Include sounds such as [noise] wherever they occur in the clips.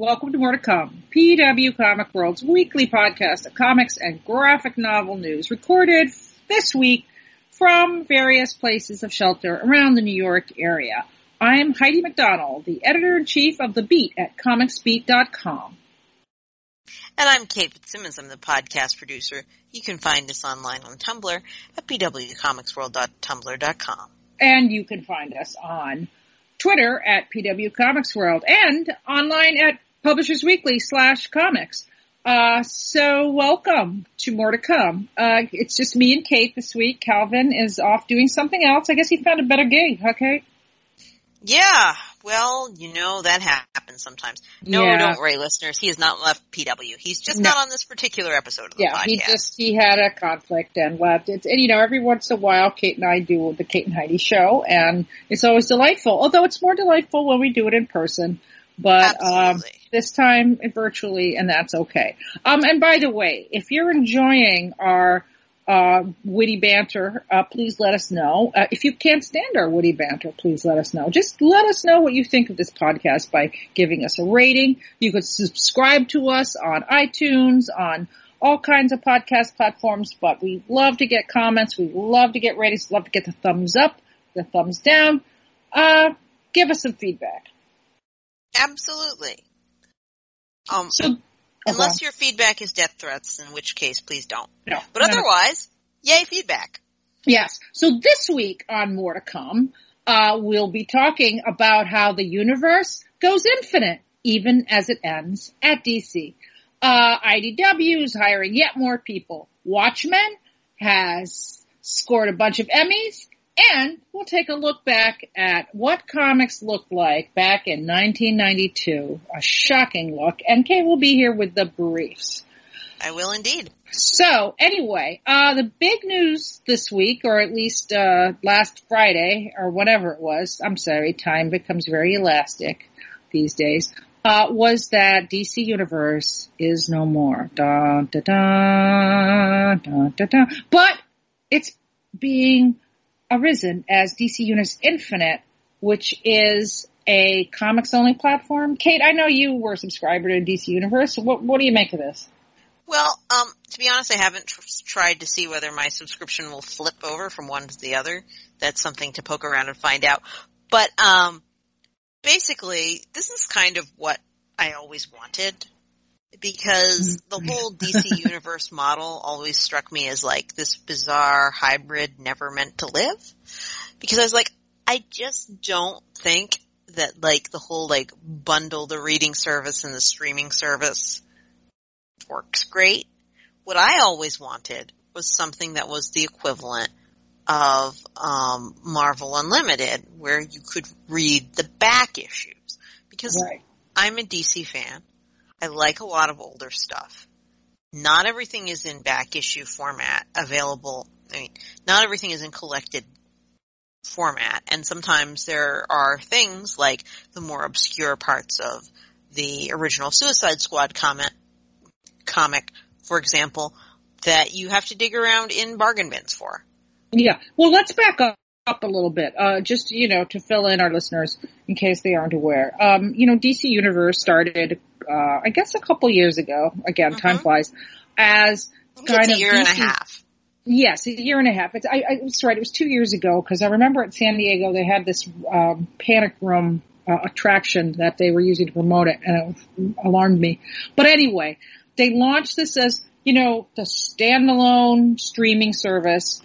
welcome to More to Come, PW Comic World's weekly podcast of comics and graphic novel news, recorded this week from various places of shelter around the New York area. I'm Heidi MacDonald, the editor-in-chief of The Beat at comicsbeat.com. And I'm Kate Fitzsimmons. I'm the podcast producer. You can find us online on Tumblr at pwcomicsworld.tumblr.com. And you can find us on Twitter at PW Comics World and online at Publishers Weekly slash comics. Uh, so welcome to more to come. Uh, it's just me and Kate this week. Calvin is off doing something else. I guess he found a better gig, okay? Yeah, well, you know that happens sometimes. No, Yeah. don't worry, listeners. He has not left PW. He's just No. not on this particular episode of the Yeah, podcast. he just, he had a conflict and left. It's, and you know, every once in a while, Kate and I do the Kate and Heidi show and it's always delightful. Although it's more delightful when we do it in person. But, um, this time virtually, and that's okay. Um, and by the way, if you're enjoying our uh, witty banter, uh, please let us know. Uh, if you can't stand our witty banter, please let us know. Just let us know what you think of this podcast by giving us a rating. You could subscribe to us on iTunes, on all kinds of podcast platforms, but we love to get comments. We love to get ratings. Love to get the thumbs up, the thumbs down. Uh, give us some feedback. Absolutely. Um, So, unless your feedback is death threats, in which case, please don't. no, But no. otherwise, yay feedback. Yes. So this week on More to Come, uh, we'll be talking about how the universe goes infinite, even as it ends at DC. Uh, IDW is hiring yet more people. Watchmen has scored a bunch of Emmys, and we'll take a look back at what comics looked like back in 1992. A shocking look. And Kay will be here with the briefs. I will indeed. So anyway, uh, the big news this week, or at least uh, last Friday, or whatever it was. I'm sorry, time becomes very elastic these days. Uh, was that DC Universe is no more. Dun, dun, dun, dun, dun, dun. But it's being arisen as DC Universe Infinite, which is a comics only platform. Kate, I know you were a subscriber to DC Universe. What, what do you make of this? Well, um, to be honest, I haven't tr- tried to see whether my subscription will flip over from one to the other. That's something to poke around and find out. But, um, basically, this is kind of what I always wanted because the whole DC [laughs] universe model always struck me as like this bizarre hybrid never meant to live. Because I was like, I just don't think that like the whole like bundle the reading service and the streaming service works great. What I always wanted was something that was the equivalent of um, Marvel Unlimited, where you could read the back issues. Because Right. I'm a DC fan. I like a lot of older stuff. Not everything is in back issue format available. I mean, not everything is in collected format. And sometimes there are things like the more obscure parts of the original Suicide Squad comment, comic, for example, that you have to dig around in bargain bins for. Yeah. Well, let's back up, up a little bit, uh, just, you know, to fill in our listeners in case they aren't aware. Um, you know, DC Universe started, uh, I guess a couple years ago, again, time Mhm. flies, as kind it's a of year and a half. Yes, a year and a half. It's, I, I was right. It was two years ago because I remember at San Diego they had this um, panic room uh, attraction that they were using to promote it, and it alarmed me. But anyway, they launched this as you know the standalone streaming service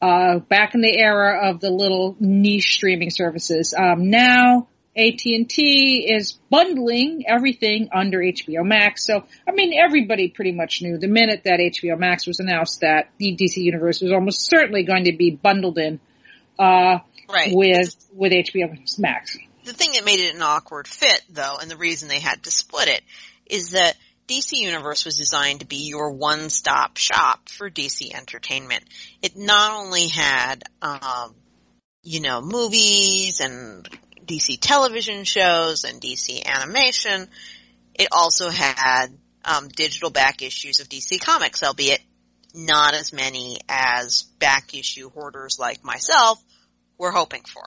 uh, back in the era of the little niche streaming services. Um, now AT&T is bundling everything under HBO Max. So, I mean, everybody pretty much knew the minute that HBO Max was announced that the DC Universe was almost certainly going to be bundled in, uh, Right. with, with HBO Max. the thing that made it an awkward fit though, and the reason they had to split it, is that DC Universe was designed to be your one-stop shop for DC entertainment. It not only had, um, you know, movies and DC television shows and DC animation, it also had um, digital back issues of DC Comics, albeit not as many as back issue hoarders like myself were hoping for.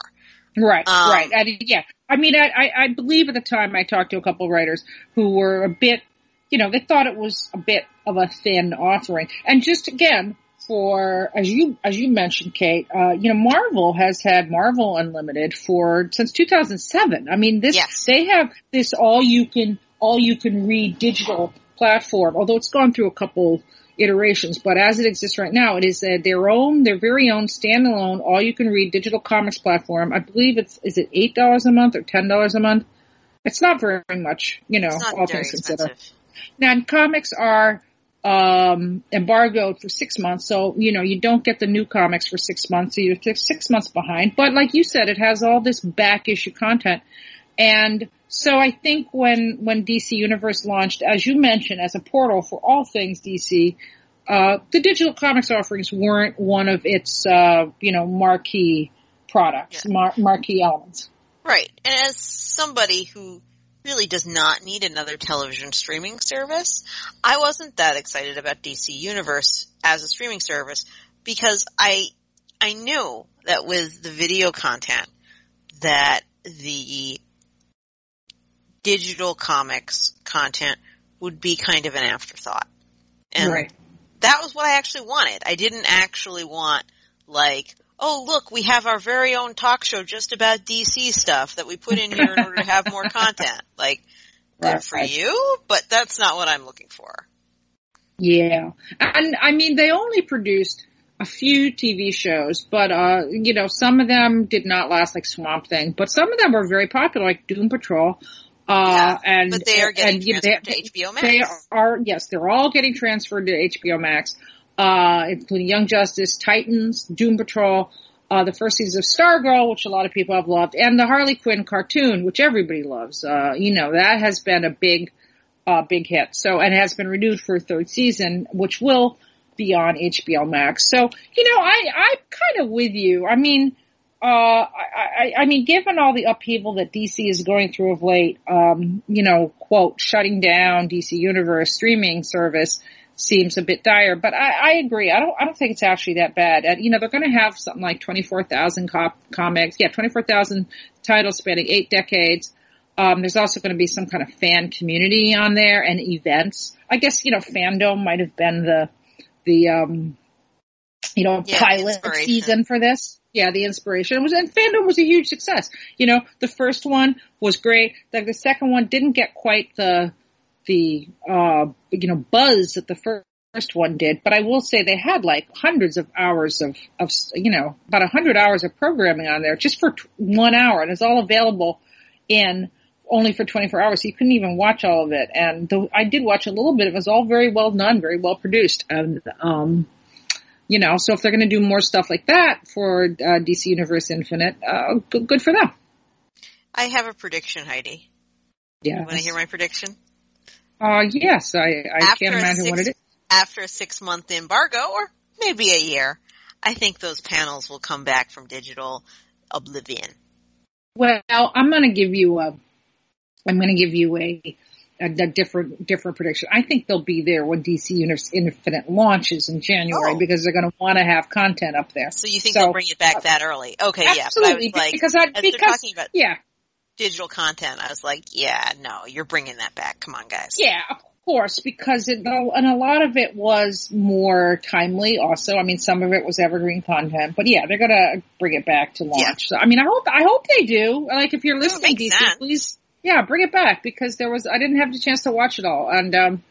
Right, Um, right. I, yeah. I mean, I, I, I believe at the time I talked to a couple of writers who were a bit, you know, they thought it was a bit of a thin offering. And just again, for, as you, as you mentioned, Kate, uh, you know, Marvel has had Marvel Unlimited for, since 2007. I mean, this, Yes. they have this all you can, all you can read digital platform, although it's gone through a couple iterations, but as it exists right now, it is uh, their own, their very own standalone, all you can read digital comics platform. I believe it's, is it $8 a month or $10 a month? It's not very much, you know, all things considered. expensive. Now, comics are um embargoed for six months, so you know you don't get the new comics for six months, so you're six months behind. But like you said, it has all this back issue content, and so I think when when DC Universe launched, as you mentioned, as a portal for all things DC, uh, the digital comics offerings weren't one of its uh, you know marquee products, Yeah. mar- marquee elements. Right. And as somebody who really does not need another television streaming service, I wasn't that excited about DC Universe as a streaming service because I, I knew that with the video content that the digital comics content would be kind of an afterthought. And right. that was what I actually wanted. I didn't actually want like, oh look, we have our very own talk show just about DC stuff that we put in here in order to have more content. [laughs] Like, good Right, for right. you, but that's not what I'm looking for. Yeah. And I mean, they only produced a few TV shows, but, uh, you know, some of them did not last like Swamp Thing, but some of them were very popular, like Doom Patrol. Uh, and, But they are getting and, you know, they, to HBO Max. They are, yes, they're all getting transferred to HBO Max, uh, including Young Justice, Titans, Doom Patrol, uh, the first season of Stargirl, which a lot of people have loved, and the Harley Quinn cartoon, which everybody loves. Uh, you know, that has been a big, uh, big hit. So, and has been renewed for a third season, which will be on HBO Max. So, you know, I, I'm kind of with you. I mean, uh, I, I, I mean, given all the upheaval that DC is going through of late, um, you know, quote, shutting down DC Universe streaming service seems a bit dire, but I, I agree. I don't, I don't think it's actually that bad. And, you know, they're going to have something like 24,000 cop- comics. Yeah, 24,000 titles spanning eight decades. Um, there's also going to be some kind of fan community on there and events. I guess, you know, FanDome might have been the, the, um, you know, Yeah, pilot season for this. Yeah, the inspiration it was, and FanDome was a huge success. You know, the first one was great. The, the second one didn't get quite the, the, uh, you know, buzz that the fir- first one did, but I will say they had like hundreds of hours of, of, you know, about a hundred hours of programming on there just for t- one hour and it's all available in only for 24 hours. So you couldn't even watch all of it. And I did watch a little bit, it was all very well done, very well produced. And, um, you know, so if they're going to do more stuff like that for uh, DC Universe Infinite, uh, good, good for them. I have a prediction, Heidi. Yeah. You want to hear my prediction? Uh, yes, I, I After can't imagine what six- it is. After a six month embargo, or maybe a year, I think those panels will come back from digital oblivion. Well, I'm going to give you a, I'm going to give you a, a, a different, different prediction. I think they'll be there when DC Universe Infinite launches in January Oh. because they're going to want to have content up there. So you think So, they'll bring it back that early? Okay, yeah. But I Absolutely, was like, because I, because, talking about yeah, digital content, I was like, yeah, no, you're bringing that back. Come on, guys. Yeah, of course, because it, and a lot of it was more timely also. I mean, some of it was evergreen content, but yeah, they're gonna bring it back to launch. So, I mean, I hope, I hope they do. Like, if you're listening, DC, sense. please, yeah, bring it back because there was, I didn't have the chance to watch it all. And, um,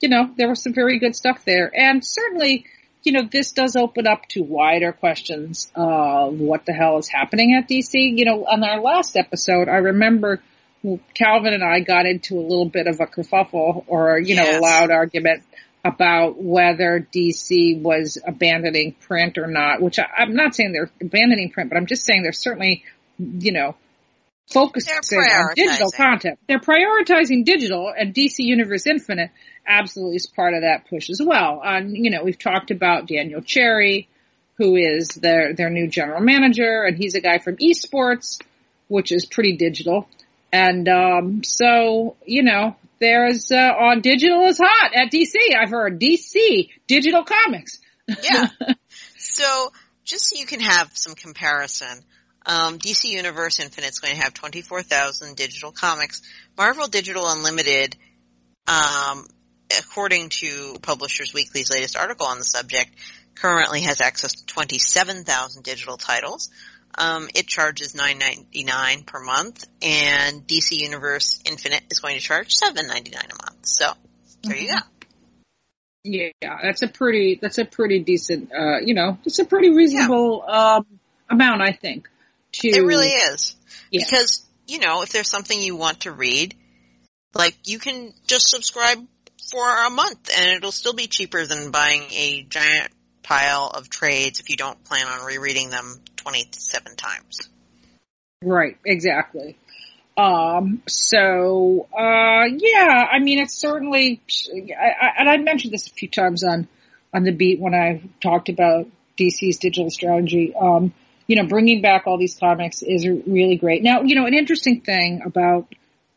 you know, there was some very good stuff there. And certainly, you know, this does open up to wider questions of what the hell is happening at DC. You know, on our last episode, I remember Calvin and I got into a little bit of a kerfuffle or, you know, a loud argument about whether DC was abandoning print or not, which I, I'm not saying they're abandoning print, but I'm just saying they're certainly, you know, focusing on digital content. They're prioritizing digital and DC Universe Infinite absolutely is part of that push as well. Um, you know, we've talked about Daniel Cherry, who is their, their new general manager and he's a guy from esports, which is pretty digital. And, um, so, you know, there's, uh, on digital is hot at DC. I've heard DC digital comics. Yeah. [laughs] so just so you can have some comparison, Um, DC Universe Infinite is going to have 24,000 digital comics. Marvel Digital Unlimited, um, according to Publishers Weekly's latest article on the subject, currently has access to 27,000 digital titles. Um, it charges $9.99 per month, and DC Universe Infinite is going to charge $7.99 a month. So there mm-hmm. you go. Yeah, that's a pretty that's a pretty decent uh you know, it's a pretty reasonable yeah. um amount I think. To It really is. Yeah. Because, you know, if there's something you want to read, like you can just subscribe for a month and it'll still be cheaper than buying a giant pile of trades if you don't plan on rereading them 27 times. Right, exactly. Um, so, uh, yeah, I mean, it's certainly, I, I, and I mentioned this a few times on, on the beat when I talked about DC's digital strategy. Um, you know, bringing back all these comics is really great. Now, you know, an interesting thing about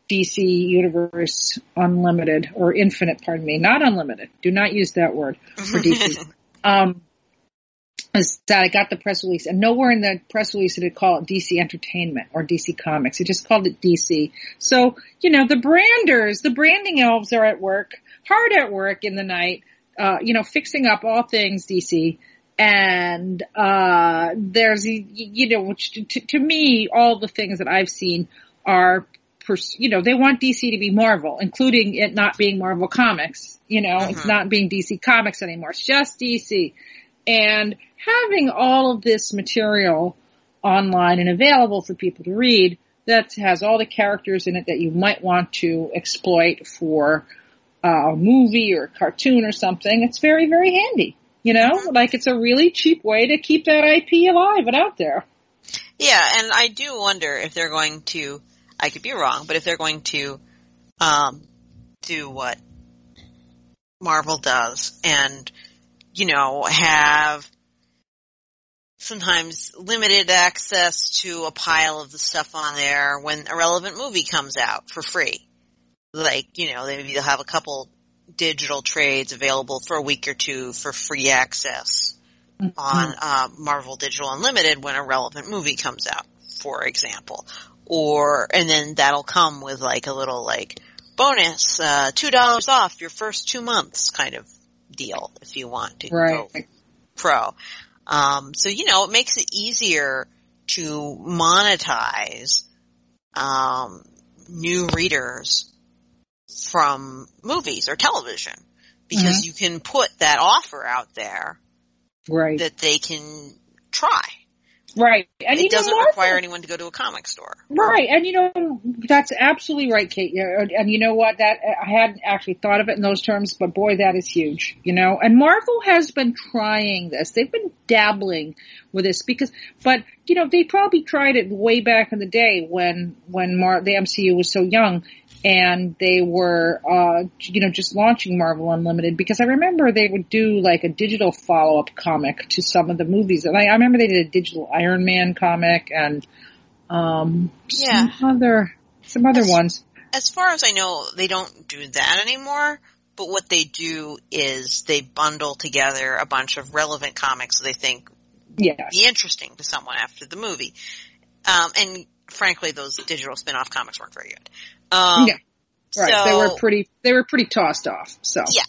DC Universe Unlimited or Infinite, pardon me, not unlimited. Do not use that word for DC. [laughs] um, is that I got the press release and nowhere in the press release did it call it DC Entertainment or DC Comics. It just called it DC. So, you know, the branders, the branding elves are at work, hard at work in the night, uh, you know, fixing up all things DC. And, uh, there's, you know, which to, to me, all the things that I've seen are, you know, they want DC to be Marvel, including it not being Marvel Comics. You know, uh-huh. it's not being DC Comics anymore. It's just DC. And having all of this material online and available for people to read that has all the characters in it that you might want to exploit for a movie or a cartoon or something, it's very, very handy. You know, like it's a really cheap way to keep that IP alive and out there. Yeah, and I do wonder if they're going to, I could be wrong, but if they're going to, um, do what Marvel does and you know, have sometimes limited access to a pile of the stuff on there when a relevant movie comes out for free. Like, you know, maybe they'll have a couple digital trades available for a week or two for free access mm-hmm. on uh, Marvel Digital Unlimited when a relevant movie comes out, for example. Or, and then that'll come with like a little like bonus, uh, $2 off your first two months kind of deal if you want to right. go pro. Um, so you know, it makes it easier to monetize um, new readers from movies or television because mm-hmm. you can put that offer out there right. that they can try. Right. And it doesn't require anyone to go to a comic store. Right. And you know, that's absolutely right, Kate. And you know what? That I hadn't actually thought of it in those terms, but boy, that is huge, you know, and Marvel has been trying this. They've been dabbling with this because, but you know, they probably tried it way back in the day when, when Mar- the MCU was so young and they were, uh, you know, just launching Marvel Unlimited because I remember they would do like a digital follow-up comic to some of the movies. And I, I remember they did a digital Iron Man comic and, um, yeah. some other, some other as, ones. As far as I know, they don't do that anymore. But what they do is they bundle together a bunch of relevant comics they think yes. be interesting to someone after the movie. Um, and frankly, those digital spin-off comics weren't very good. Um, yeah. Right. So, they were pretty, they were pretty tossed off. So. Yeah.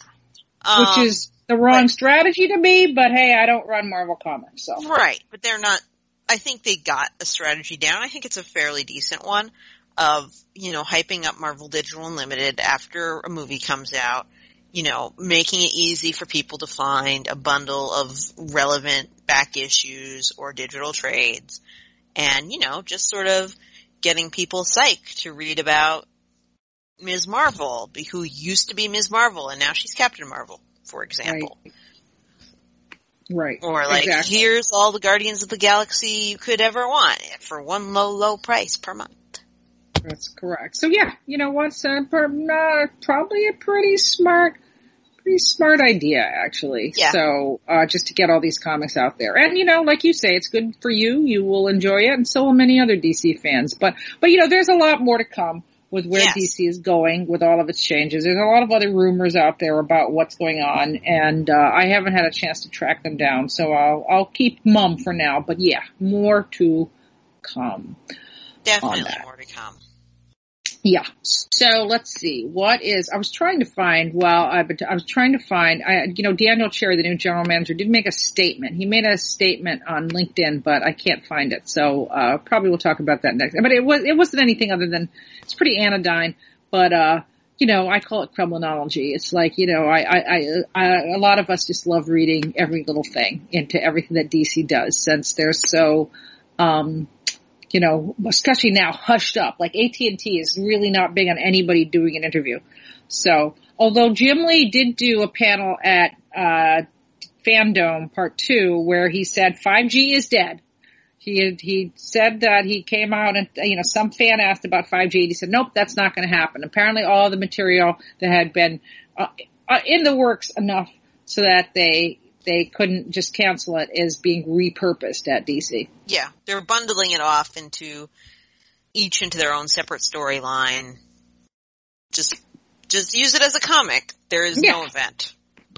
Um, Which is the wrong but, strategy to me, but hey, I don't run Marvel Comics, so. Right. But they're not, I think they got a strategy down. I think it's a fairly decent one of, you know, hyping up Marvel Digital Unlimited after a movie comes out, you know, making it easy for people to find a bundle of relevant back issues or digital trades and, you know, just sort of getting people psyched to read about Ms. Marvel, who used to be Ms. Marvel and now she's Captain Marvel, for example. Right. Right. Or like, exactly. here's all the Guardians of the Galaxy you could ever want for one low, low price per month. That's correct. So yeah, you know what's uh, uh, probably a pretty smart pretty smart idea, actually. Yeah. So, uh, just to get all these comics out there. And, you know, like you say, it's good for you. You will enjoy it, and so will many other DC fans. But, but, you know, there's a lot more to come with where yes. DC is going with all of its changes. There's a lot of other rumors out there about what's going on, and, uh, I haven't had a chance to track them down, so I'll, I'll keep mum for now. But yeah, more to come. Definitely more to come. Yeah. So let's see. What is? I was trying to find. Well, I, I was trying to find. I, you know, Daniel Cherry, the new general manager, did make a statement. He made a statement on LinkedIn, but I can't find it. So uh, probably we'll talk about that next. But it was. It wasn't anything other than it's pretty anodyne. But uh, you know, I call it Kremlinology. It's like, you know, I, I, I, a lot of us just love reading every little thing into everything that DC does since they're so, um, you know, especially now hushed up. Like AT&T is really not big on anybody doing an interview. So, although Jim Lee did do a panel at, uh, FanDome Part 2 where he said 5G is dead. He he said that he came out and you know some fan asked about 5G and he said nope that's not going to happen. Apparently all the material that had been uh, uh, in the works enough so that they they couldn't just cancel it is being repurposed at DC. Yeah, they're bundling it off into each into their own separate storyline. Just just use it as a comic. There is yeah. no event.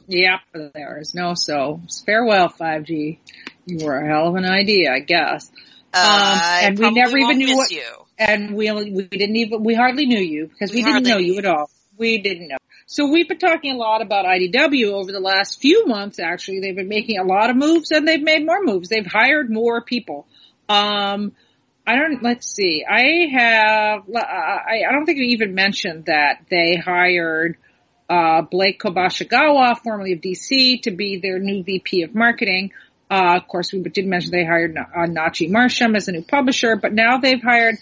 Yep, there is no so. Farewell 5G. You were a hell of an idea, I guess. Uh, um, and we never even knew what. You. And we we didn't even we hardly knew you because we, we didn't know you at all. We didn't know. So we've been talking a lot about IDW over the last few months. Actually, they've been making a lot of moves, and they've made more moves. They've hired more people. Um, I don't. Let's see. I have. I, I don't think we even mentioned that they hired uh, Blake Kobashigawa, formerly of DC, to be their new VP of marketing. Uh, of course, we did mention they hired uh, Nachie Marsham as a new publisher, but now they've hired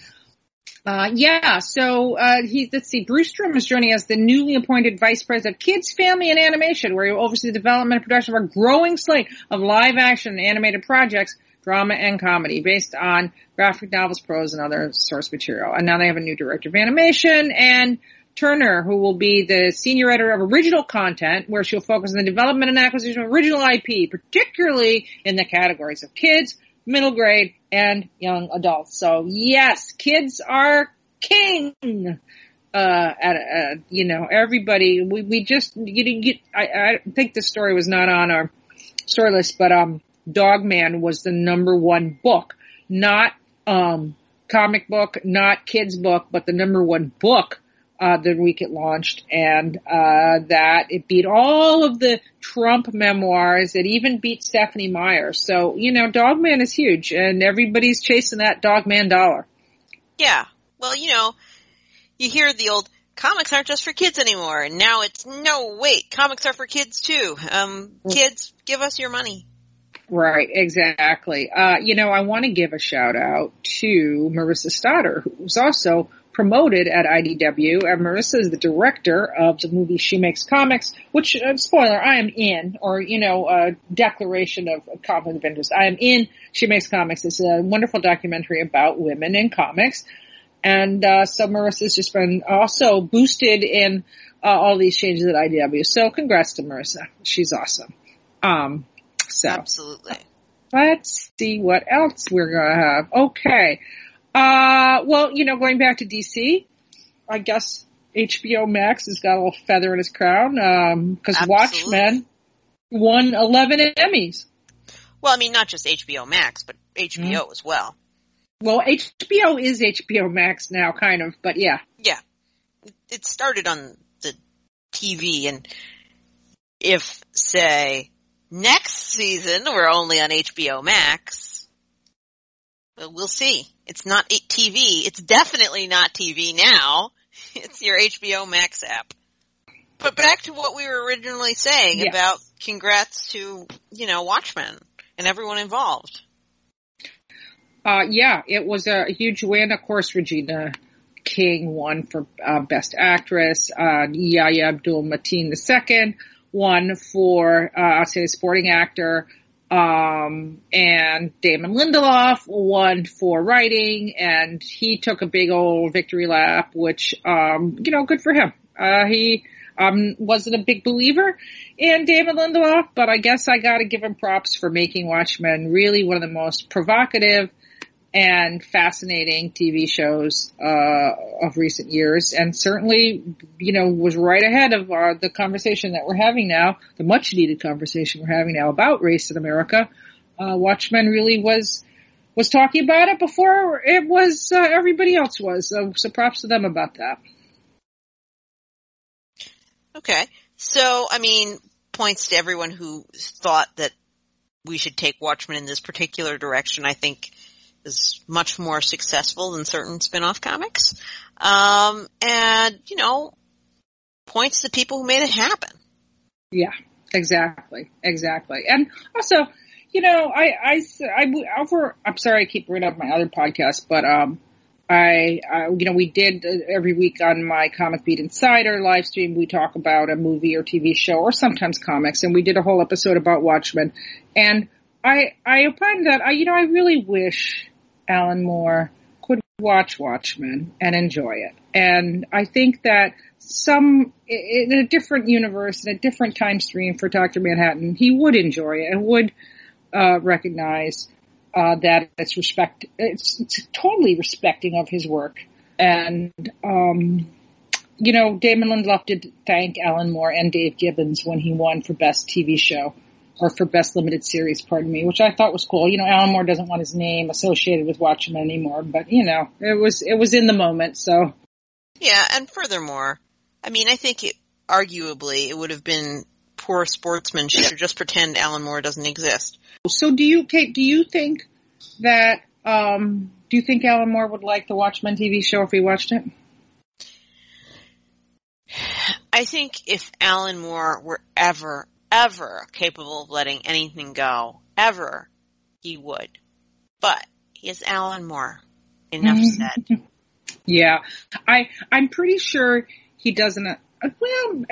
uh, yeah, so uh, he let's see, Bruce is joining as the newly appointed vice president of Kids, Family, and Animation, where he will oversee the development and production of a growing slate of live action and animated projects, drama and comedy, based on graphic novels, prose, and other source material. And now they have a new director of animation and Turner, who will be the senior editor of original content, where she'll focus on the development and acquisition of original IP, particularly in the categories of kids, middle grade, and young adults. So yes, kids are king. Uh, at, uh, you know, everybody, we, we just, you, you, I, I think the story was not on our story list, but, um, Dog Man was the number one book, not, um, comic book, not kids book, but the number one book uh, the week it launched, and uh, that it beat all of the Trump memoirs. It even beat Stephenie Meyer. So you know, Dogman is huge, and everybody's chasing that Dogman dollar. Yeah. Well, you know, you hear the old comics aren't just for kids anymore, and now it's no wait, comics are for kids too. Um, kids, give us your money. Right, exactly. Uh, you know, I want to give a shout out to Marisa Stotter, who's also promoted at IDW, and Marisa is the director of the movie She Makes Comics, which, uh, spoiler, I am in, or, you know, a declaration of conflict of interest. I am in She Makes Comics. It's a wonderful documentary about women in comics. And, uh, so Marisa's just been also boosted in, uh, all these changes at IDW. So congrats to Marisa. She's awesome. Um, so. Absolutely. Let's see what else we're gonna have. Okay. Uh, well, you know, going back to DC, I guess HBO Max has got a little feather in his crown, um, cause Watchmen won 11 Emmys. Well, I mean, not just HBO Max, but HBO mm-hmm. as well. Well, HBO is HBO Max now, kind of, but yeah. Yeah. It started on the TV and if, say, next season we're only on HBO Max, well, we'll see. It's not TV. It's definitely not TV now. [laughs] It's your HBO Max app. But back to what we were originally saying about congrats to, you know, Watchmen and everyone involved. Uh, yeah, it was a huge win. Of course, Regina King won for uh, Best Actress. Uh, Yahya Abdul Mateen II won for, uh, I'll say, Sporting Actor. Um, and Damon Lindelof won for writing and he took a big old victory lap, which, um, you know, good for him. Uh, he, um, wasn't a big believer in Damon Lindelof, but I guess I gotta give him props for making Watchmen really one of the most provocative and fascinating TV shows uh, of recent years, and certainly, you know, was right ahead of uh, the conversation that we're having now, the much needed conversation we're having now about race in America. Uh, Watchmen really was was talking about it before it was uh, everybody else was. So, so props to them about that. Okay. So, I mean, points to everyone who thought that we should take Watchmen in this particular direction, I think is much more successful than certain spin-off comics. Um, and, you know, points to people who made it happen. Yeah, exactly. Exactly. And also, you know, I, I, I, over, I'm sorry I keep bringing up my other podcast, but, um, I, you know, we did uh, every week on my Comic Beat Insider live stream, we talk about a movie or TV show or sometimes comics, and we did a whole episode about Watchmen. And I, I opined that, I, you know, I really wish Alan Moore could watch Watchmen and enjoy it. And I think that some, in a different universe, in a different time stream for Dr. Manhattan, he would enjoy it and would, uh, recognize uh, that it's respect. It's, it's totally respecting of his work, and um, you know, Damon Lindelof did thank Alan Moore and Dave Gibbons when he won for best TV show or for best limited series, pardon me, which I thought was cool. You know, Alan Moore doesn't want his name associated with Watchmen anymore, but you know, it was it was in the moment, so. Yeah, and furthermore, I mean, I think it, arguably it would have been poor sportsmanship to just pretend Alan Moore doesn't exist. So do you, Kate, do you think that, um, do you think Alan Moore would like the Watchmen TV show if he watched it? I think if Alan Moore were ever, ever capable of letting anything go, ever, he would. But he is Alan Moore. Enough said. [laughs] yeah. I, I'm pretty sure he doesn't, uh, well,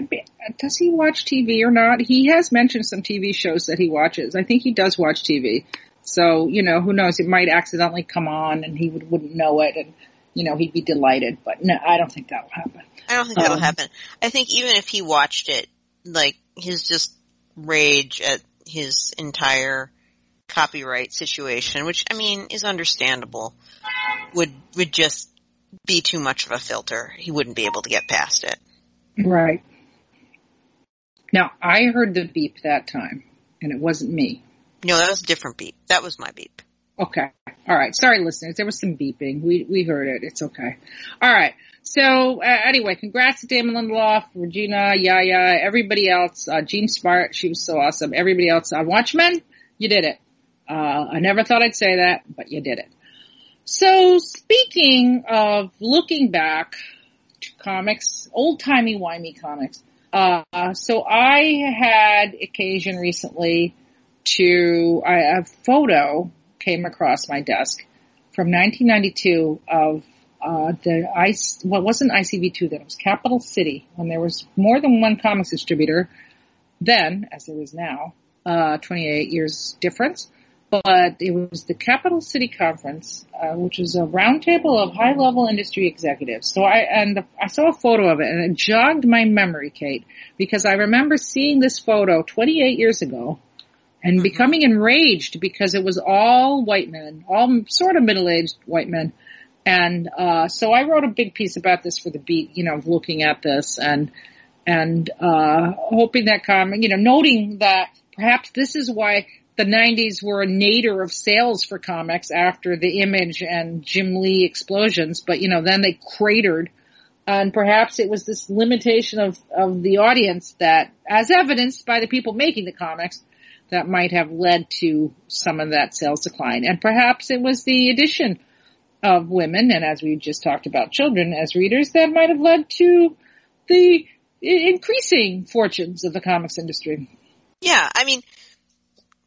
does he watch TV or not? He has mentioned some TV shows that he watches. I think he does watch TV. So, you know, who knows? It might accidentally come on and he would, wouldn't know it and, you know, he'd be delighted. But no, I don't think that'll happen. I don't think that'll um, happen. I think even if he watched it, like, his just rage at his entire copyright situation, which, I mean, is understandable, would, would just be too much of a filter. He wouldn't be able to get past it. Right. Now, I heard the beep that time, and it wasn't me. No, that was a different beep. That was my beep. Okay. All right. Sorry, listeners. There was some beeping. We we heard it. It's okay. All right. So uh, anyway, congrats to Damon Lindelof, Regina, Yahya, everybody else. Uh, Jean Smart, she was so awesome. Everybody else on Watchmen, you did it. Uh, I never thought I'd say that, but you did it. So speaking of looking back to comics, old timey wimey comics. Uh, so I had occasion recently to a photo came across my desk from 1992 of uh, the ice. Well, wasn't ICV2 then; it was Capital City when there was more than one comics distributor. Then, as there is now, uh, 28 years difference. But it was the Capital City Conference, uh, which was a roundtable of high-level industry executives. So I and the, I saw a photo of it, and it jogged my memory, Kate, because I remember seeing this photo 28 years ago and mm-hmm. becoming enraged because it was all white men, all sort of middle-aged white men. And, uh, so I wrote a big piece about this for the beat, you know, looking at this and, and, uh, hoping that comment, you know, noting that perhaps this is why the 90s were a nadir of sales for comics after the image and Jim Lee explosions, but you know, then they cratered. And perhaps it was this limitation of, of the audience that, as evidenced by the people making the comics, that might have led to some of that sales decline. And perhaps it was the addition of women, and as we just talked about children as readers, that might have led to the increasing fortunes of the comics industry. Yeah, I mean,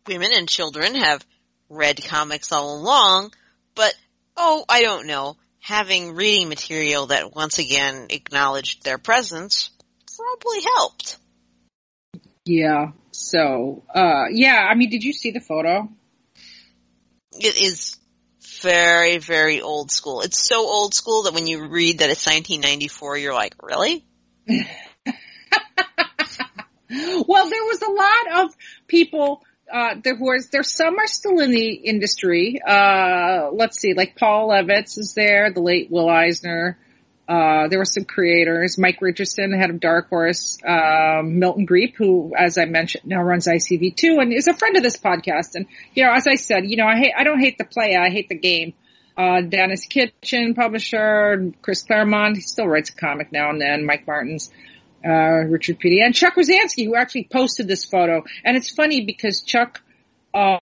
women and children have read comics all along, but oh, I don't know, having reading material that once again acknowledged their presence probably helped. Yeah. So, uh, yeah, I mean, did you see the photo? It is very, very old school. It's so old school that when you read that it's 1994, you're like, really? [laughs] well, there was a lot of people, uh, there was, there some are still in the industry. Uh, let's see, like Paul Levitz is there, the late Will Eisner. Uh, there were some creators, Mike Richardson, head of Dark Horse, um, Milton Griepp, who, as I mentioned, now runs ICV2 and is a friend of this podcast. And, you know, as I said, you know, I hate, I don't hate the play, I hate the game. Uh, Denis Kitchen, publisher, Chris Claremont, he still writes a comic now and then, Mike Martens, uh, Richard Petey, and Chuck Rozanski, who actually posted this photo. And it's funny because Chuck, uh,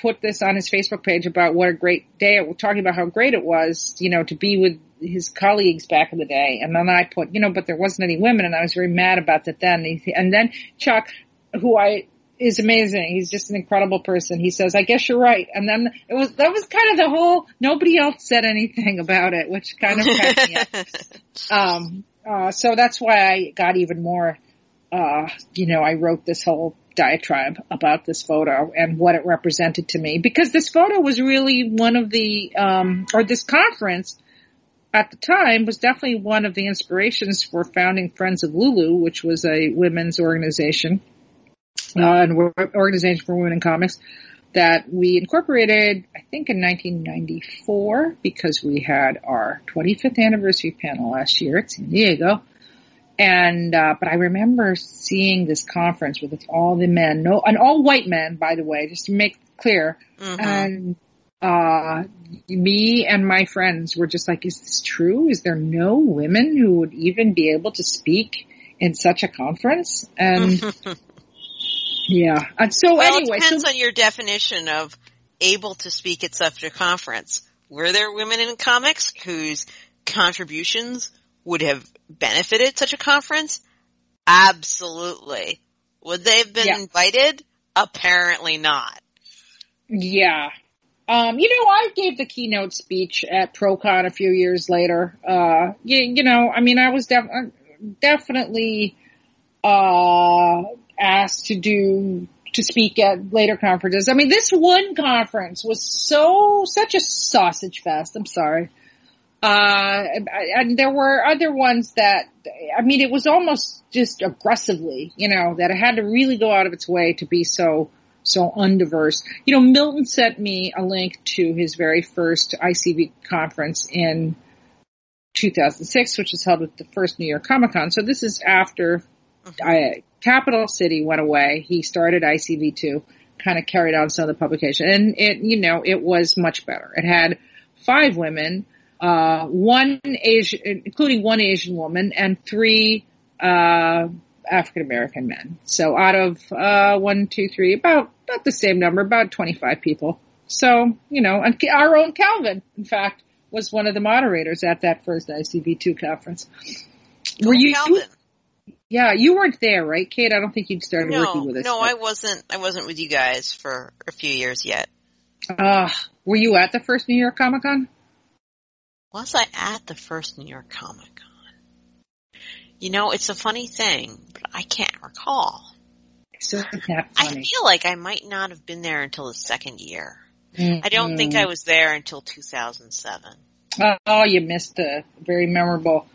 put this on his Facebook page about what a great day, talking about how great it was, you know, to be with his colleagues back in the day. And then I put, you know, but there wasn't any women and I was very mad about that then. And then Chuck, who I, is amazing. He's just an incredible person. He says, I guess you're right. And then it was, that was kind of the whole, nobody else said anything about it, which kind of cracked me up. [laughs] Um, uh, so that's why I got even more, uh, you know, I wrote this whole diatribe about this photo and what it represented to me because this photo was really one of the, um, or this conference at the time was definitely one of the inspirations for founding Friends of Lulu, which was a women's organization, uh, an organization for women in comics that we incorporated, I think in 1994 because we had our 25th anniversary panel last year at San Diego. And, uh, but I remember seeing this conference with all the men, no, and all white men, by the way, just to make clear. Mm-hmm. And uh, me and my friends were just like, is this true? Is there no women who would even be able to speak in such a conference? And [laughs] yeah. And so well, anyway. It depends so, on your definition of able to speak at such a conference. Were there women in comics whose contributions would have benefited such a conference? Absolutely. Would they have been yeah. invited? Apparently not. Yeah, um, you know, I gave the keynote speech at ProCon a few years later. Uh, you, you know, I mean, I was def- uh, definitely, uh, asked to do, to speak at later conferences. I mean, this one conference was so, such a sausage fest. I'm sorry. Uh, and there were other ones that, I mean, it was almost just aggressively, you know, that it had to really go out of its way to be so, so undiverse. You know, Milton sent me a link to his very first ICV conference in 2006, which was held at the first New York Comic Con. So this is after. I, Capital City went away. He started ICV2, kind of carried on some of the publication, and it, you know, it was much better. It had five women, uh, one Asian, including one Asian woman, and three uh, African American men. So out of uh, one, two, three, about about the same number, about twenty five people. So you know, and our own Calvin, in fact, was one of the moderators at that first ICV two conference. Were you? Calvin. Yeah, you weren't there, right, Kate? I don't think you'd started no, working with us. No, I wasn't. I wasn't with you guys for a few years yet. Uh, were you at the first New York Comic Con? Was I at the first New York Comic Con? You know, it's a funny thing, but I can't recall. So I feel like I might not have been there until the second year. Mm-hmm. I don't think I was there until 2007. Oh, you missed a very memorable,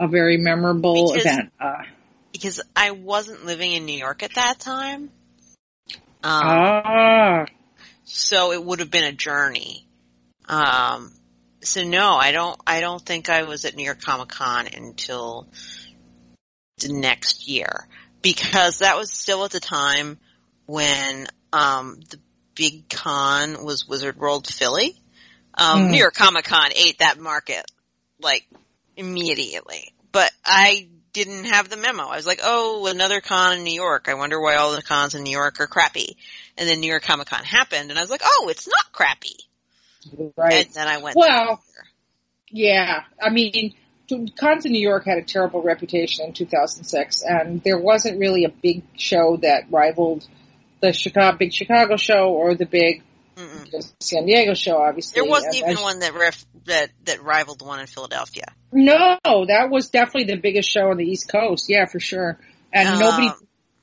a very memorable because, event. Uh, because I wasn't living in New York at that time. Um, ah. So it would have been a journey. Um, so no, I don't, I don't think I was at New York Comic Con until next year because that was still at the time when um, the big con was Wizard World Philly. Um, mm. New York Comic Con ate that market like immediately, but I didn't have the memo. I was like, oh, another con in New York. I wonder why all the cons in New York are crappy. And then New York Comic Con happened, and I was like, oh, it's not crappy. Right. And then I went. Well, yeah. I mean, cons in New York had a terrible reputation in 2006, and there wasn't really a big show that rivaled the Chicago, big Chicago show or the big San Diego show. Obviously, there wasn't and even one that ref, that that rivaled the one in Philadelphia. No, that was definitely the biggest show on the East Coast. Yeah, for sure. And um, nobody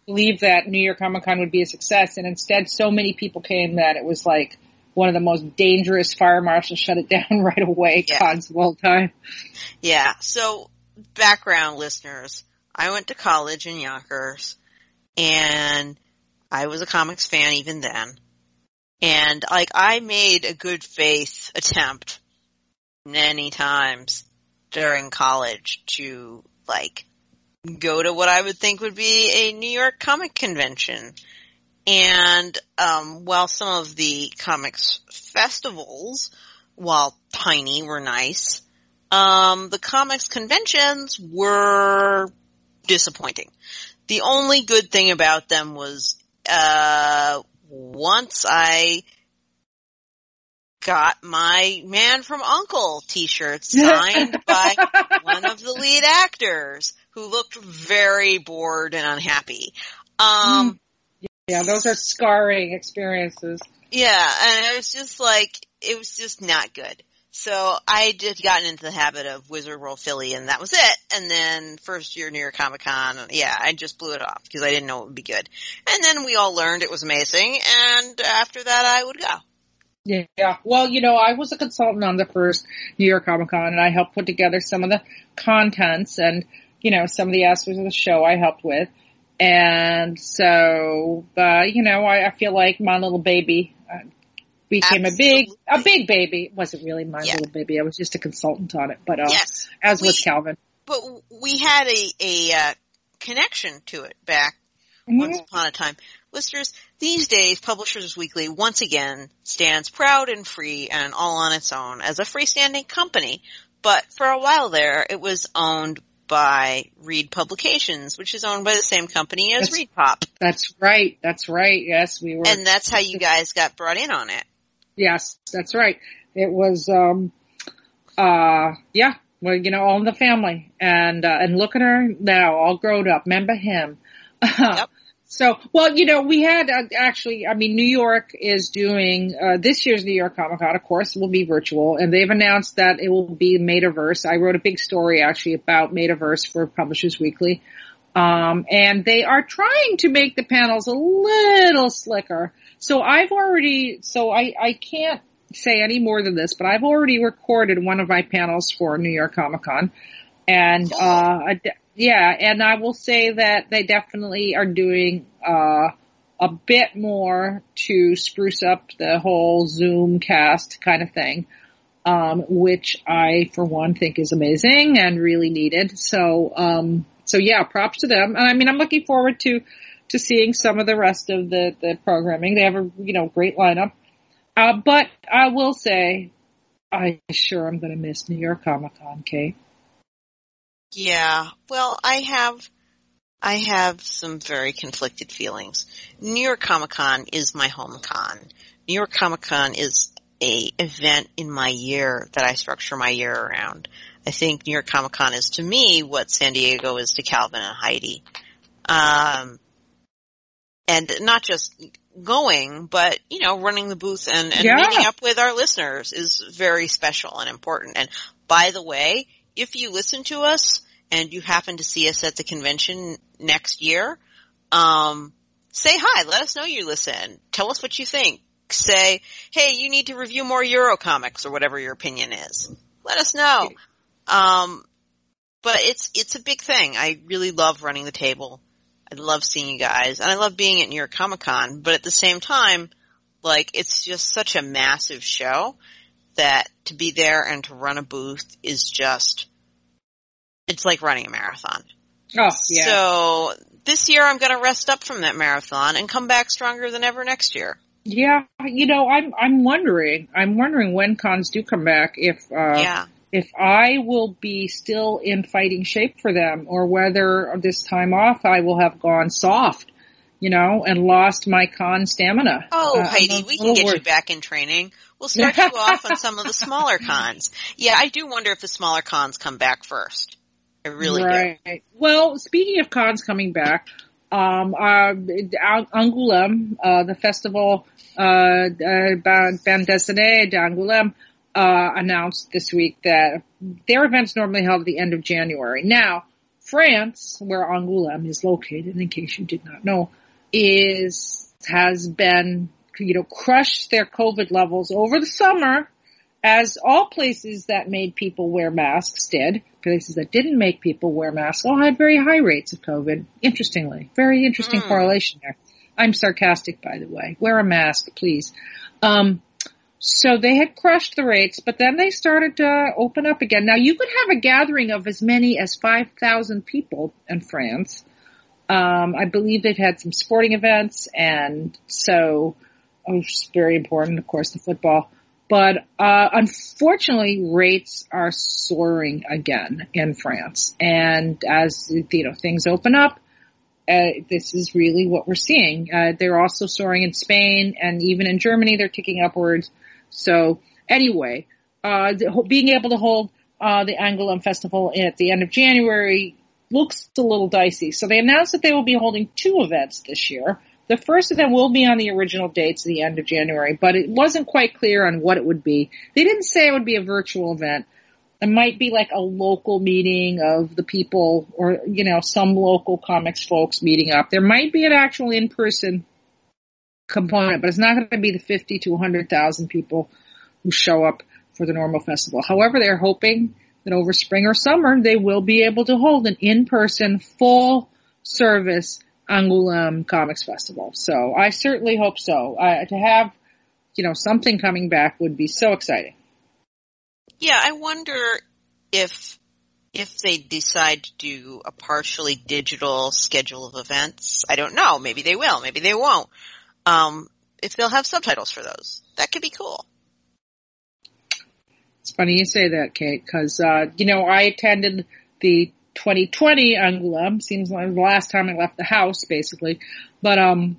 believed that New York Comic Con would be a success, and instead, so many people came that it was like one of the most dangerous fire marshals shut it down [laughs] right away yeah. cons of all time. Yeah. So background listeners, I went to college in Yonkers and I was a comics fan even then. And like I made a good faith attempt many times during college to like go to what I would think would be a New York comic convention. And um, while some of the comics festivals, while tiny, were nice, um, the comics conventions were disappointing. The only good thing about them was uh, once I got my Man from Uncle t-shirt [laughs] signed by one of the lead actors who looked very bored and unhappy. Um, yeah, those are scarring experiences. Yeah, and it was just like, it was just not good. So I just gotten into the habit of Wizard World Philly and that was it. And then first year New York Comic Con, yeah, I just blew it off because I didn't know it would be good. And then we all learned it was amazing and after that I would go. Yeah. Well, you know, I was a consultant on the first New York Comic Con and I helped put together some of the contents and, you know, some of the aspects of the show I helped with. And so, uh, you know, I, I feel like my little baby uh, became Absolutely. a big, a big baby. It wasn't really my yeah. little baby. I was just a consultant on it, but, uh, yes. as we, was Calvin. But we had a, a, uh, connection to it back mm-hmm. once upon a time. Listeners, these days Publishers Weekly once again stands proud and free and all on its own as a freestanding company. But for a while there, it was owned by Reed Publications, which is owned by the same company as that's, ReedPop. That's right. That's right. Yes, we were. And that's how you guys got brought in on it. Yes, that's right. It was, um, uh, yeah, well, you know, all in the family. And, uh, and look at her now, all grown up. Remember him. [laughs] Yep. So, well, you know, we had uh, actually, I mean, New York is doing, uh, this year's New York Comic Con, of course, will be virtual, and they've announced that it will be Metaverse. I wrote a big story actually about Metaverse for Publishers Weekly. Um, and they are trying to make the panels a little slicker. So I've already, so I, I can't say any more than this, but I've already recorded one of my panels for New York Comic Con. And, uh, yeah, and I will say that they definitely are doing uh, a bit more to spruce up the whole Zoom cast kind of thing, um, which I, for one, think is amazing and really needed. So, um, so yeah, props to them. And I mean, I'm looking forward to to seeing some of the rest of the the programming. They have a you know great lineup. Uh, but I will say, I sure I'm going to miss New York Comic Con, Kate. Yeah. Well, I have, I have some very conflicted feelings. New York Comic Con is my home con. New York Comic Con is a event in my year that I structure my year around. I think New York Comic Con is to me what San Diego is to Calvin and Heidi. Um, and not just going, but you know, running the booth and, and yeah. meeting up with our listeners is very special and important. And by the way, if you listen to us and you happen to see us at the convention next year, um, say hi. Let us know you listen. Tell us what you think. Say, hey, you need to review more Euro comics or whatever your opinion is. Let us know. Um, but it's it's a big thing. I really love running the table. I love seeing you guys, and I love being at New York Comic Con. But at the same time, like it's just such a massive show that to be there and to run a booth is just, it's like running a marathon. Oh, yeah. So this year I'm going to rest up from that marathon and come back stronger than ever next year. Yeah, you know, I'm I'm wondering. I'm wondering when cons do come back if uh yeah. if I will be still in fighting shape for them or whether this time off I will have gone soft, you know, and lost my con stamina. Oh, uh, Heidi, we can get worried. you back in training. We'll start you off on some of the smaller [laughs] cons. Yeah, I do wonder if the smaller cons come back first. I really right. do. Well, speaking of cons coming back, um, uh, Angoulême, uh, the festival, uh, uh, Bande Dessinée d'Angoulême, uh, announced this week that their event's normally held at the end of January. Now, France, where Angoulême is located, in case you did not know, is, has been you know, crushed their COVID levels over the summer as all places that made people wear masks did. Places that didn't make people wear masks all had very high rates of COVID. Interestingly, very interesting mm. correlation there. I'm sarcastic, by the way. Wear a mask, please. Um, So they had crushed the rates, but then they started to open up again. Now you could have a gathering of as many as 5,000 people in France. Um, I believe they've had some sporting events and so, it's very important, of course, the football. But, uh, unfortunately rates are soaring again in France. And as, you know, things open up, uh, this is really what we're seeing. Uh, they're also soaring in Spain and even in Germany, they're ticking upwards. So anyway, uh, being able to hold uh, the Angoulême Festival at the end of January looks a little dicey. So they announced that they will be holding two events this year. The first of them will be on the original dates at the end of January, but it wasn't quite clear on what it would be. They didn't say it would be a virtual event. It might be like a local meeting of the people or, you know, some local comics folks meeting up. There might be an actual in-person component, but it's not going to be the 50 to 100,000 people who show up for the normal festival. However, they're hoping that over spring or summer they will be able to hold an in-person full service Angoulême Comics Festival. So I certainly hope so. Uh, to have, you know, something coming back would be so exciting. Yeah, I wonder if if they decide to do a partially digital schedule of events. I don't know. Maybe they will. Maybe they won't. Um, if they'll have subtitles for those, that could be cool. It's funny you say that, Kate, because uh, you know I attended the 2020 Angoulême. Seems like the last time I left the house, basically, but um,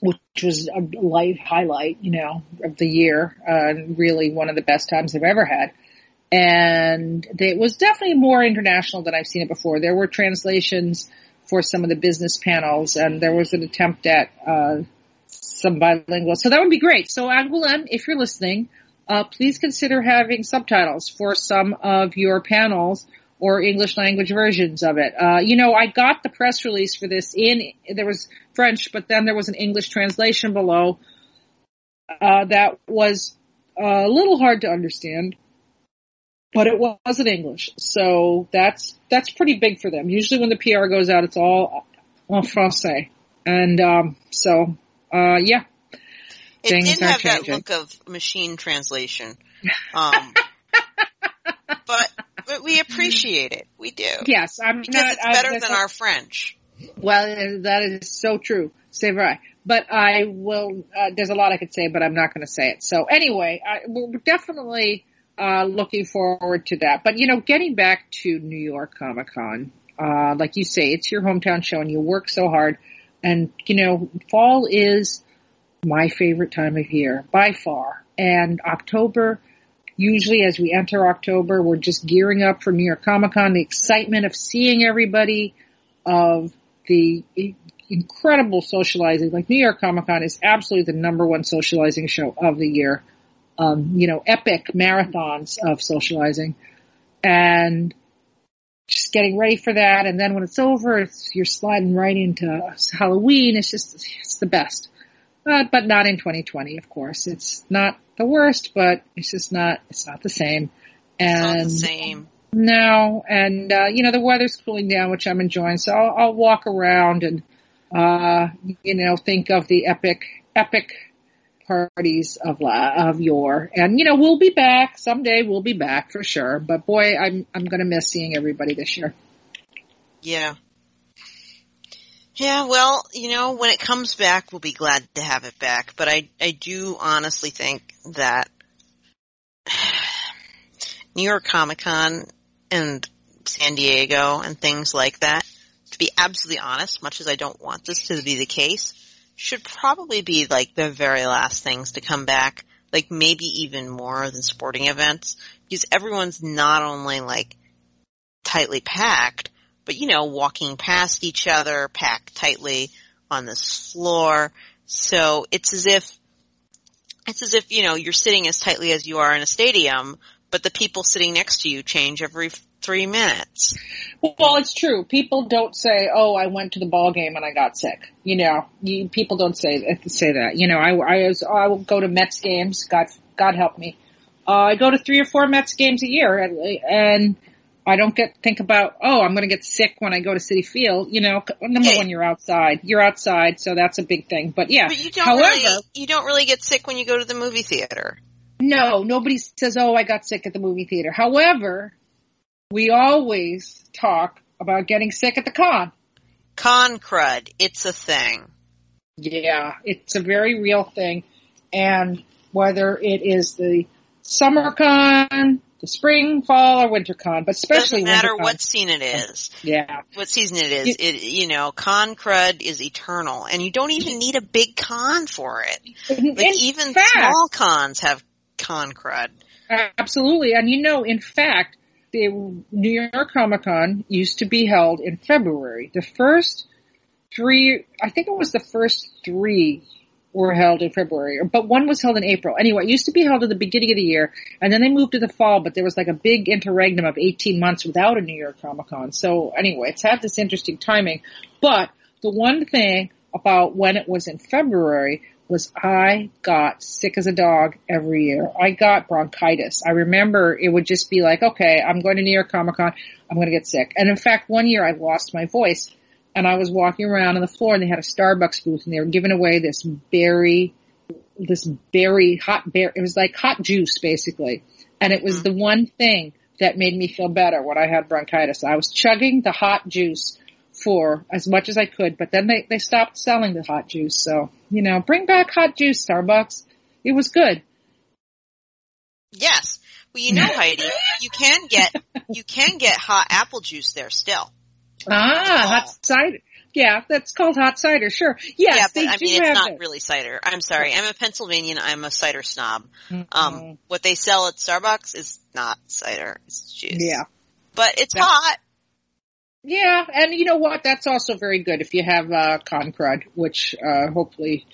which was a life highlight, you know, of the year. Uh, really one of the best times I've ever had. And it was definitely more international than I've seen it before. There were translations for some of the business panels, and there was an attempt at uh, some bilingual. So that would be great. So Angoulême, if you're listening, uh, please consider having subtitles for some of your panels or English language versions of it. Uh, you know, I got the press release for this in there was French, but then there was an English translation below uh, that was a little hard to understand but it was in English. So that's, that's pretty big for them. Usually when the PR goes out, it's all en français. And, um, so, uh, yeah. It didn't have changing. that look of machine translation. Um, [laughs] but, but we appreciate it. We do. Yes, I'm because not, it's better than our French. Well, that is so true. C'est vrai. But I will, uh, there's a lot I could say, but I'm not going to say it. So anyway, I, we're definitely, uh, looking forward to that. But you know, getting back to New York Comic Con, uh, like you say, it's your hometown show and you work so hard. And you know, fall is my favorite time of year by far. And October, usually as we enter October, we're just gearing up for New York Comic Con, the excitement of seeing everybody, of the incredible socializing. Like New York Comic Con is absolutely the number one socializing show of the year um, you know, epic marathons of socializing and just getting ready for that. And then when it's over, it's, you're sliding right into Halloween. It's just, it's the best. Uh, but not in 2020, of course. It's not the worst, but it's just not, it's not the same. And it's not the same. No, and, uh, you know, the weather's cooling down, which I'm enjoying. So I'll, I'll walk around and, uh, you know, think of the epic, epic parties of of yore. And you know, we'll be back someday. We'll be back for sure. But boy, I'm I'm going to miss seeing everybody this year. Yeah. Yeah, well, you know, when it comes back, we'll be glad to have it back. But I, I do honestly think that [sighs] New York Comic Con and San Diego and things like that, to be absolutely honest, much as I don't want this to be the case, should probably be like the very last things to come back, like maybe even more than sporting events, because everyone's not only like tightly packed, but you know, walking past each other, packed tightly on this floor. So it's as if, it's as if, you know, you're sitting as tightly as you are in a stadium, but the people sitting next to you change every three minutes. Well, it's true. People don't say, "Oh, I went to the ball game and I got sick." You know, you, people don't say say that. You know, I I, was, I will go to Mets games. God God help me. Uh, I go to three or four Mets games a year, and, and I don't get think about oh I'm going to get sick when I go to Citi Field. You know, number Yeah. one, you're outside. You're outside, so that's a big thing. But yeah, But you don't however, really you don't really get sick when you go to the movie theater. no, nobody says oh I got sick at the movie theater. However, we always talk about getting sick at the con. Con crud, it's a thing. Yeah, it's a very real thing. And whether it is the summer con, the spring, fall, or winter con, but especially Doesn't matter what scene it is, Yeah. what season it is. It you know, con crud is eternal, and you don't even need a big con for it. Like even fact, small cons have con crud. absolutely. And you know, in fact, the New York Comic Con used to be held in February. The first three, I think it was the first three were held in February, but one was held in April. Anyway, it used to be held at the beginning of the year, and then they moved to the fall, but there was like a big interregnum of 18 months without a New York Comic Con. So anyway, it's had this interesting timing. But the one thing about when it was in February was I got sick as a dog every year. I got bronchitis. I remember it would just be like, okay, I'm going to New York Comic Con. I'm going to get sick. And in fact, one year I lost my voice and I was walking around on the floor and they had a Starbucks booth and they were giving away this berry, this berry, hot berry, it was like hot juice basically. And it was mm. the one thing that made me feel better when I had bronchitis. I was chugging the hot juice for as much as I could, but then they, they stopped selling the hot juice. So, you know, bring back hot juice, Starbucks. It was good. Yes. Well, you know, Heidi, you can get you can get hot apple juice there still. Ah, hot cider. Yeah, that's called hot cider. Sure. Yes, yeah, but I mean, it's not it. really cider. I'm sorry. I'm a Pennsylvanian. I'm a cider snob. Um, Mhm. what they sell at Starbucks is not cider. It's juice. Yeah. But it's Yeah. hot. Yeah, and you know what? That's also very good if you have uh, con crud, which uh, hopefully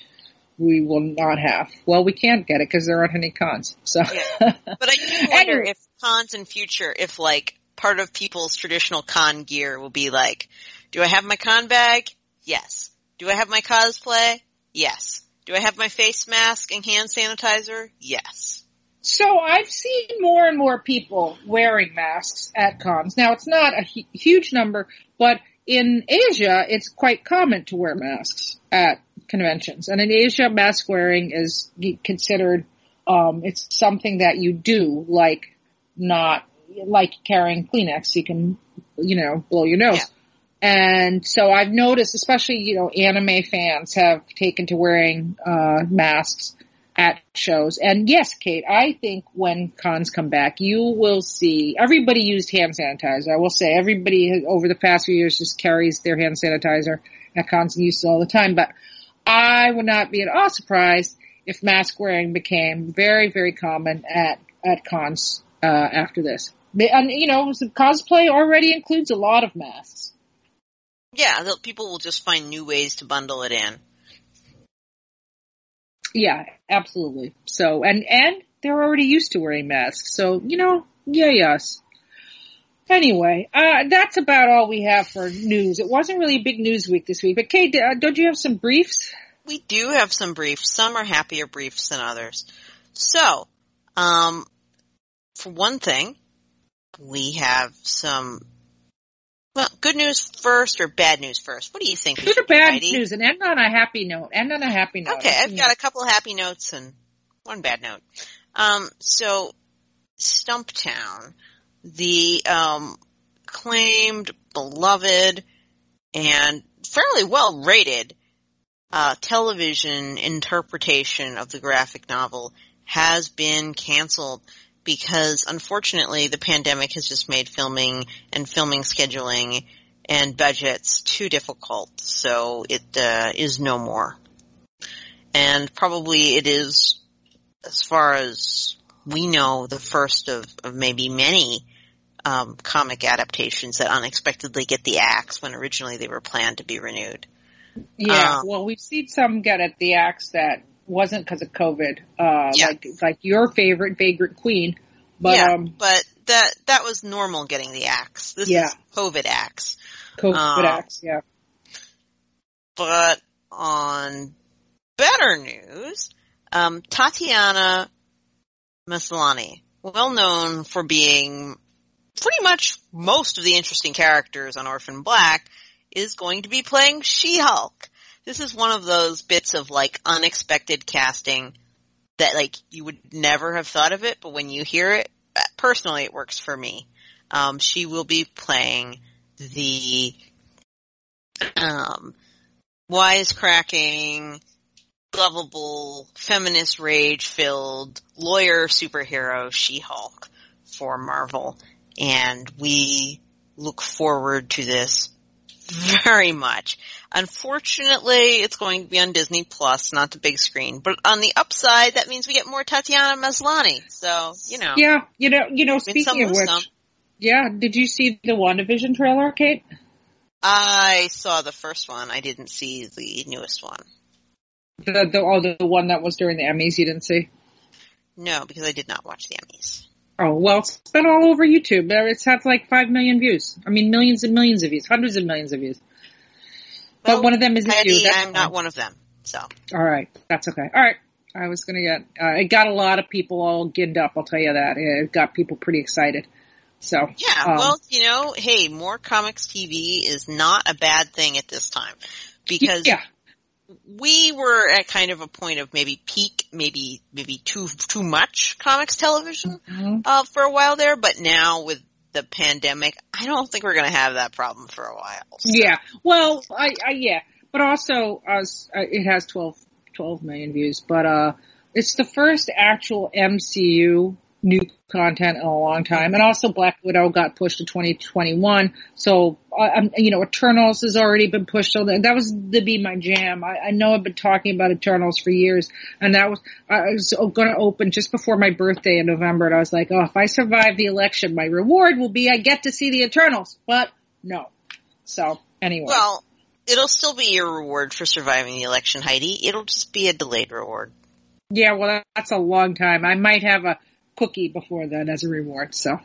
we will not have. Well, we can't get it because there aren't any cons. So, Yeah. But I do [laughs] wonder Anyway. if cons in future, if like part of people's traditional con gear will be like, do I have my con bag? Yes. Do I have my cosplay? Yes. Do I have my face mask and hand sanitizer? Yes. so I've seen more and more people wearing masks at cons. Now, it's not a hu- huge number, but in Asia, it's quite common to wear masks at conventions. And in Asia, mask wearing is considered, um, it's something that you do, like not, like carrying Kleenex. You can, you know, blow your nose. Yeah. And so I've noticed, especially, you know, anime fans have taken to wearing, uh, masks at shows. And yes, Kate, I think when cons come back, you will see everybody used hand sanitizer. I will say everybody over the past few years just carries their hand sanitizer at cons and uses it all the time. But I would not be at all surprised if mask wearing became very, very common at, at cons, uh, after this. And, you know, cosplay already includes a lot of masks. Yeah, people will just find new ways to bundle it in. Yeah, absolutely. So, and, and they're already used to wearing masks. So, you know, yeah, yes. Anyway, uh, that's about all we have for news. It wasn't really a big news week this week, but Kate, uh, don't you have some briefs? We do have some briefs. Some are happier briefs than others. So, um, for one thing, we have some, well, good news first or bad news first? What do you think? Good or bad Heidi? news? And end on a happy note. End on a happy note. Okay, I've got a couple of happy notes and one bad note. Um, so Stumptown, the um, claimed, beloved, and fairly well rated uh, television interpretation of the graphic novel has been canceled because unfortunately the pandemic has just made filming and filming scheduling and budgets too difficult. So it uh, is no more and probably it is, as far as we know, the first of, of maybe many um, comic adaptations that unexpectedly get the axe when originally they were planned to be renewed. Yeah, Um, well, we've seen some get at the axe that wasn't because of COVID. Uh, Yeah. like, like your favorite Vagrant Queen. But, yeah, um, but that that was normal getting the axe. This Yeah. is COVID axe. COVID uh, axe, yeah. But on better news, um, Tatiana Maslany, well known for being pretty much most of the interesting characters on Orphan Black is going to be playing She-Hulk. This is one of those bits of like unexpected casting that like you would never have thought of it, but when you hear it, uh, personally it works for me. Um, she will be playing the um, wisecracking, lovable, feminist rage-filled lawyer superhero She-Hulk for Marvel, and we look forward to this very much. Unfortunately, it's going to be on Disney Plus, not the big screen. But on the upside, that means we get more Tatiana Maslany. So, you know. Yeah, you know, you know, speaking of which, some. yeah, did you see the WandaVision trailer, Kate? I saw the first one. I didn't see the newest one. The, the, oh, the one that was during the Emmys you didn't see? No, because I did not watch the Emmys. Oh, well, it's been all over YouTube. It's had like five million views. I mean, millions and millions of views, hundreds of millions of views. But one of them is you. I'm fine. not one of them, so. All right, that's okay. All right, I was gonna get. Uh, it got a lot of people all ginned up. I'll tell you that. It got people pretty excited. So yeah, um, well, you know, hey, more comics TV is not a bad thing at this time because yeah we were at kind of a point of maybe peak, maybe maybe too too much comics television mm-hmm. uh, for a while there, but now with the pandemic, I don't think we're going to have that problem for a while. So. Yeah, well, I, I yeah, but also uh, it has 12, 12 million views, but uh, it's the first actual MCU new content in a long time. And also Black Widow got pushed to 2021. So, you know, Eternals has already been pushed. So that was to be my jam. I, I know I've been talking about Eternals for years and that was, I was going to open just before my birthday in November. And I was like, oh, if I survive the election, my reward will be I get to see the Eternals, but no. So anyway. Well, it'll still be your reward for surviving the election, Heidi. It'll just be a delayed reward. Yeah, well, that's a long time. I might have a cookie before then as a reward. So,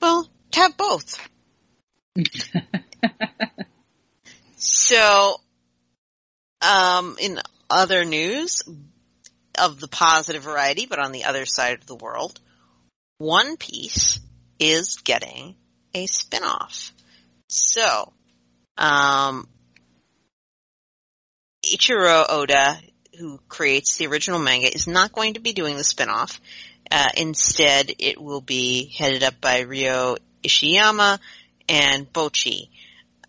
well, have both. [laughs] so, um, in other news of the positive variety, but on the other side of the world, One Piece is getting a spinoff. So, um, Eiichiro Oda, who creates the original manga, is not going to be doing the spinoff. Uh, instead, it will be headed up by Ryo Ishiyama and Boichi.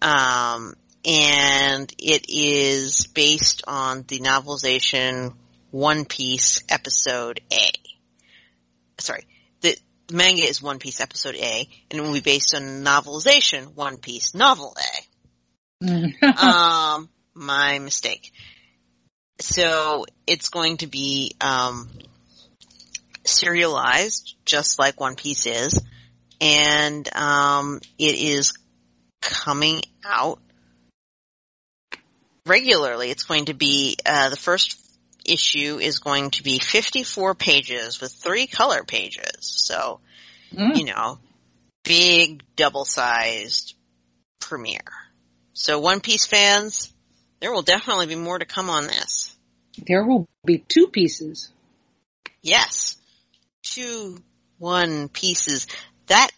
Um, and it is based on the novelization One Piece Episode A. Sorry, the, the manga is One Piece Episode A, and it will be based on novelization One Piece Novel A. [laughs] um, my mistake. So it's going to be um, serialized, just like One Piece is, and um, it is coming out regularly. It's going to be uh, the first issue is going to be 54 pages with three color pages. So, mm. you know, big double-sized premiere. So One Piece fans, there will definitely be more to come on this. There will be two pieces. Yes two one pieces. That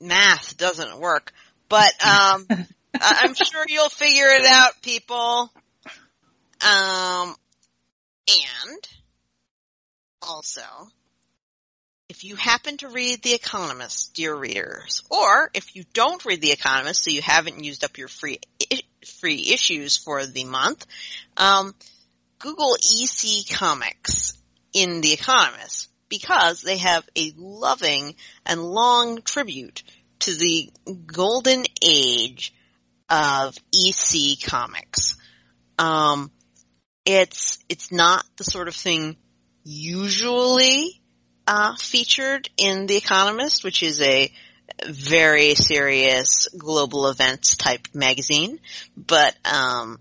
math doesn't work, but um, I'm sure you'll figure it out, people. Um, and also, if you happen to read The Economist, dear readers, or if you don't read The Economist, so you haven't used up your free free issues for the month, um, Google EC Comics in The Economist because they have a loving and long tribute to the golden age of EC comics. Um, it's it's not the sort of thing usually uh, featured in The Economist, which is a very serious global events type magazine, but um,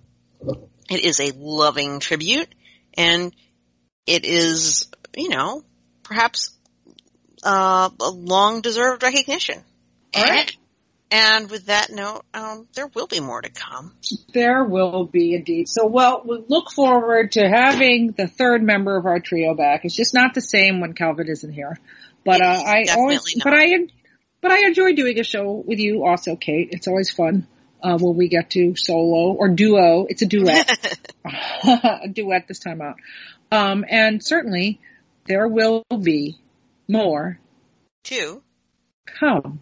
it is a loving tribute, and it is you know perhaps uh, a long deserved recognition. All right. And with that note, um, there will be more to come. There will be indeed. So, well, we look forward to having the third member of our trio back. It's just not the same when Calvin isn't here. But uh, I always, not. but I, but I enjoy doing a show with you also, Kate. It's always fun. Uh, when we get to solo or duo. It's a duet. [laughs] [laughs] a duet this time out. Um, and certainly there will be more to come.